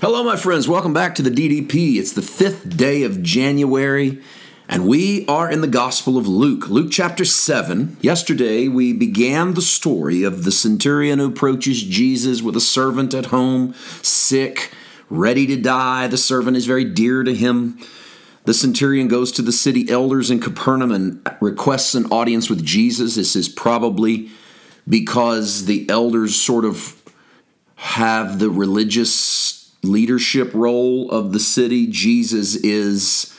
Hello, my friends. Welcome back to the DDP. It's the fifth day of January, and we are in the Gospel of Luke, Luke chapter 7. Yesterday, we began the story of the centurion who approaches Jesus with a servant at home, sick, ready to die. The servant is very dear to him. The centurion goes to the city elders in Capernaum and requests an audience with Jesus. This is probably because the elders sort of have the religious leadership role of the city. Jesus is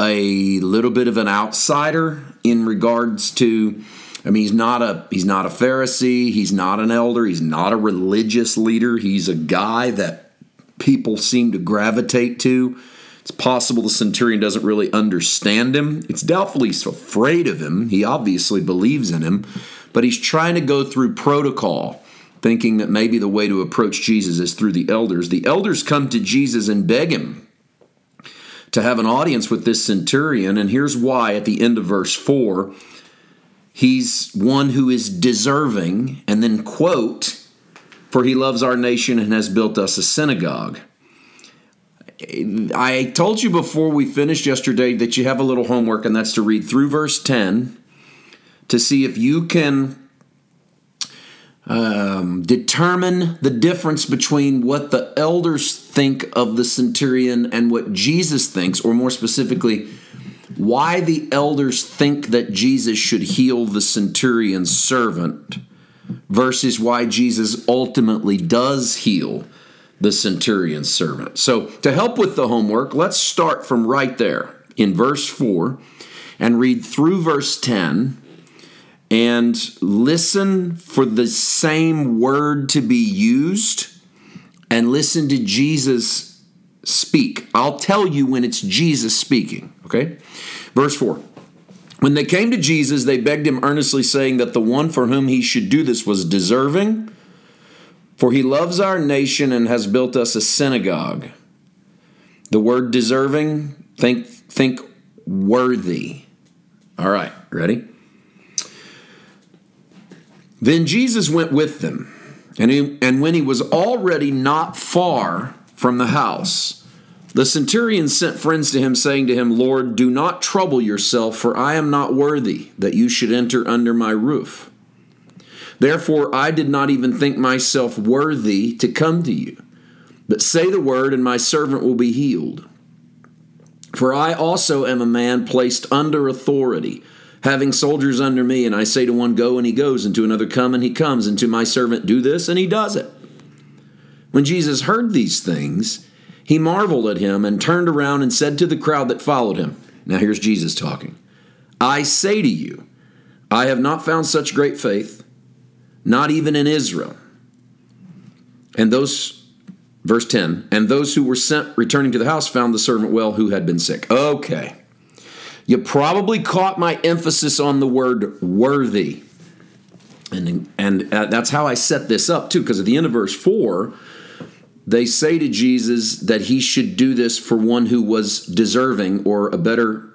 a little bit of an outsider in regards to I mean he's not a he's not a Pharisee, he's not an elder, he's not a religious leader. He's a guy that people seem to gravitate to. It's possible the centurion doesn't really understand him. It's doubtful he's afraid of him. He obviously believes in him, but he's trying to go through protocol thinking that maybe the way to approach Jesus is through the elders. The elders come to Jesus and beg him to have an audience with this centurion, and here's why at the end of verse 4 he's one who is deserving, and then, quote, for he loves our nation and has built us a synagogue. I told you before we finished yesterday that you have a little homework, and that's to read through verse 10 to see if you can um, determine the difference between what the elders think of the centurion and what Jesus thinks, or more specifically, why the elders think that Jesus should heal the centurion's servant versus why Jesus ultimately does heal the centurion's servant. So, to help with the homework, let's start from right there in verse 4 and read through verse 10 and listen for the same word to be used and listen to Jesus speak. I'll tell you when it's Jesus speaking, okay? Verse 4. When they came to Jesus, they begged him earnestly, saying that the one for whom he should do this was deserving, for he loves our nation and has built us a synagogue. The word deserving, think, think worthy. All right, ready? Then Jesus went with them, and, he, and when he was already not far from the house, the centurion sent friends to him, saying to him, Lord, do not trouble yourself, for I am not worthy that you should enter under my roof. Therefore, I did not even think myself worthy to come to you. But say the word, and my servant will be healed. For I also am a man placed under authority having soldiers under me, and I say to one, Go, and he goes, and to another, Come, and he comes, and to my servant, Do this, and he does it. When Jesus heard these things, he marveled at him and turned around and said to the crowd that followed him, Now here's Jesus talking. I say to you, I have not found such great faith, not even in Israel. And those, verse 10, and those who were sent returning to the house found the servant well who had been sick. Okay. You probably caught my emphasis on the word worthy. And, and uh, that's how I set this up too, because at the end of verse 4, they say to Jesus that he should do this for one who was deserving, or a better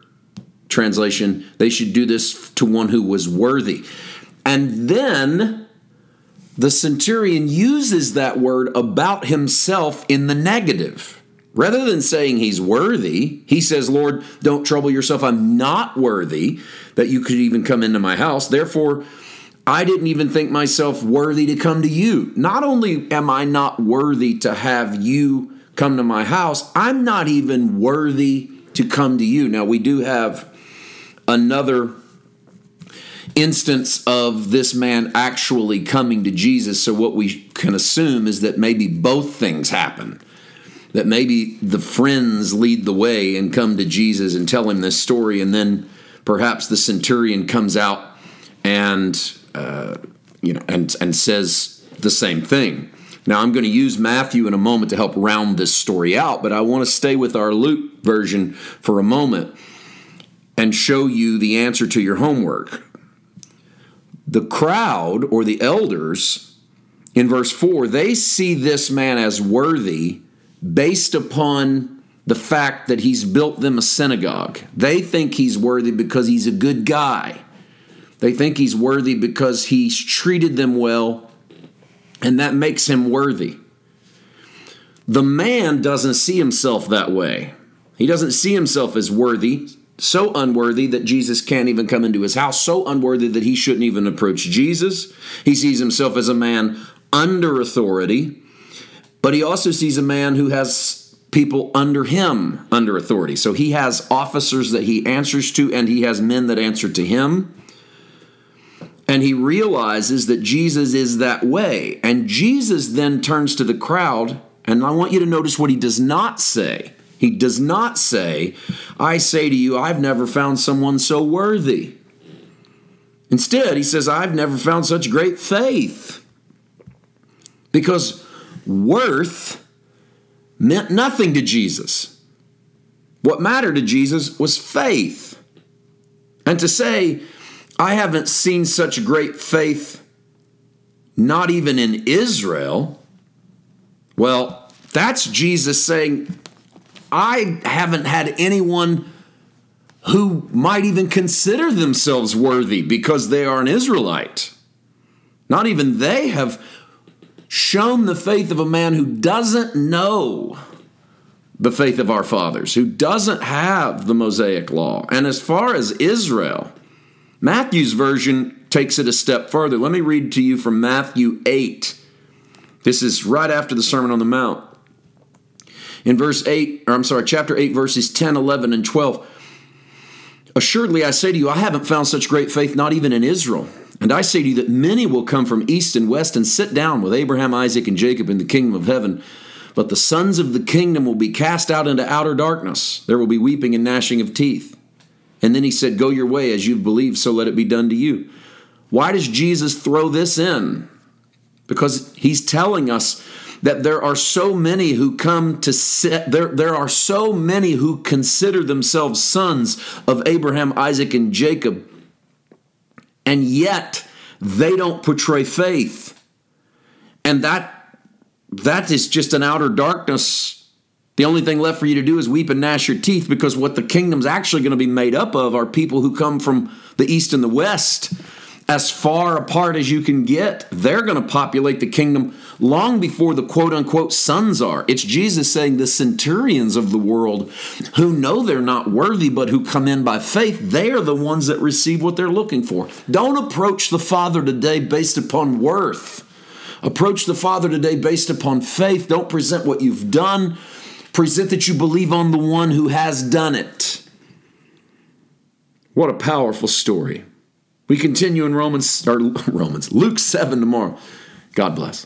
translation, they should do this to one who was worthy. And then the centurion uses that word about himself in the negative. Rather than saying he's worthy, he says, Lord, don't trouble yourself. I'm not worthy that you could even come into my house. Therefore, I didn't even think myself worthy to come to you. Not only am I not worthy to have you come to my house, I'm not even worthy to come to you. Now, we do have another instance of this man actually coming to Jesus. So, what we can assume is that maybe both things happen that maybe the friends lead the way and come to Jesus and tell him this story, and then perhaps the centurion comes out and uh, you know and and says the same thing. Now I'm going to use Matthew in a moment to help round this story out, but I want to stay with our Luke version for a moment and show you the answer to your homework. The crowd or the elders in verse 4, they see this man as worthy based upon the fact that he's built them a synagogue. They think he's worthy because he's a good guy. They think he's worthy because he's treated them well, and that makes him worthy. the man doesn't see himself that way. He doesn't see himself as worthy, so unworthy that Jesus can't even come into his house, so unworthy that he shouldn't even approach Jesus. He sees himself as a man under authority, but he also sees a man who has people under him under authority. So he has officers that he answers to, and he has men that answer to him. And he realizes that Jesus is that way. And Jesus then turns to the crowd, and I want you to notice what he does not say. He does not say, I say to you, I've never found someone so worthy. Instead, he says, I've never found such great faith. Because worth meant nothing to Jesus. What mattered to Jesus was faith. And to say, I haven't seen such great faith, not even in Israel, well, that's Jesus saying, I haven't had anyone who might even consider themselves worthy because they are an Israelite. Not even they have shown the faith of a man who doesn't know the faith of our fathers, who doesn't have the Mosaic law. And as far as Israel, Matthew's version takes it a step further. Let me read to you from Matthew 8. This is right after the Sermon on the Mount. In verse 8, or I'm sorry, chapter 8, verses 10, 11, and 12. Assuredly, I say to you, I haven't found such great faith, not even in Israel. And I say to you that many will come from east and west and sit down with Abraham, Isaac, and Jacob in the kingdom of heaven. But the sons of the kingdom will be cast out into outer darkness. There will be weeping and gnashing of teeth. And then he said, Go your way as you've believed, so let it be done to you. Why does Jesus throw this in? Because he's telling us that there are so many who come to sit, there, there are so many who consider themselves sons of Abraham, Isaac, and Jacob and yet they don't portray faith. And that that is just an outer darkness. The only thing left for you to do is weep and gnash your teeth because what the kingdom's actually going to be made up of are people who come from the east and the west as far apart as you can get. They're going to populate the kingdom long before the quote unquote sons are. It's Jesus saying the centurions of the world who know they're not worthy but who come in by faith, they are the ones that receive what they're looking for. Don't approach the Father today based upon worth. Approach the Father today based upon faith. Don't present what you've done. Present that you believe on the one who has done it. What a powerful story. We continue in Romans or Romans, Luke 7 tomorrow. God bless.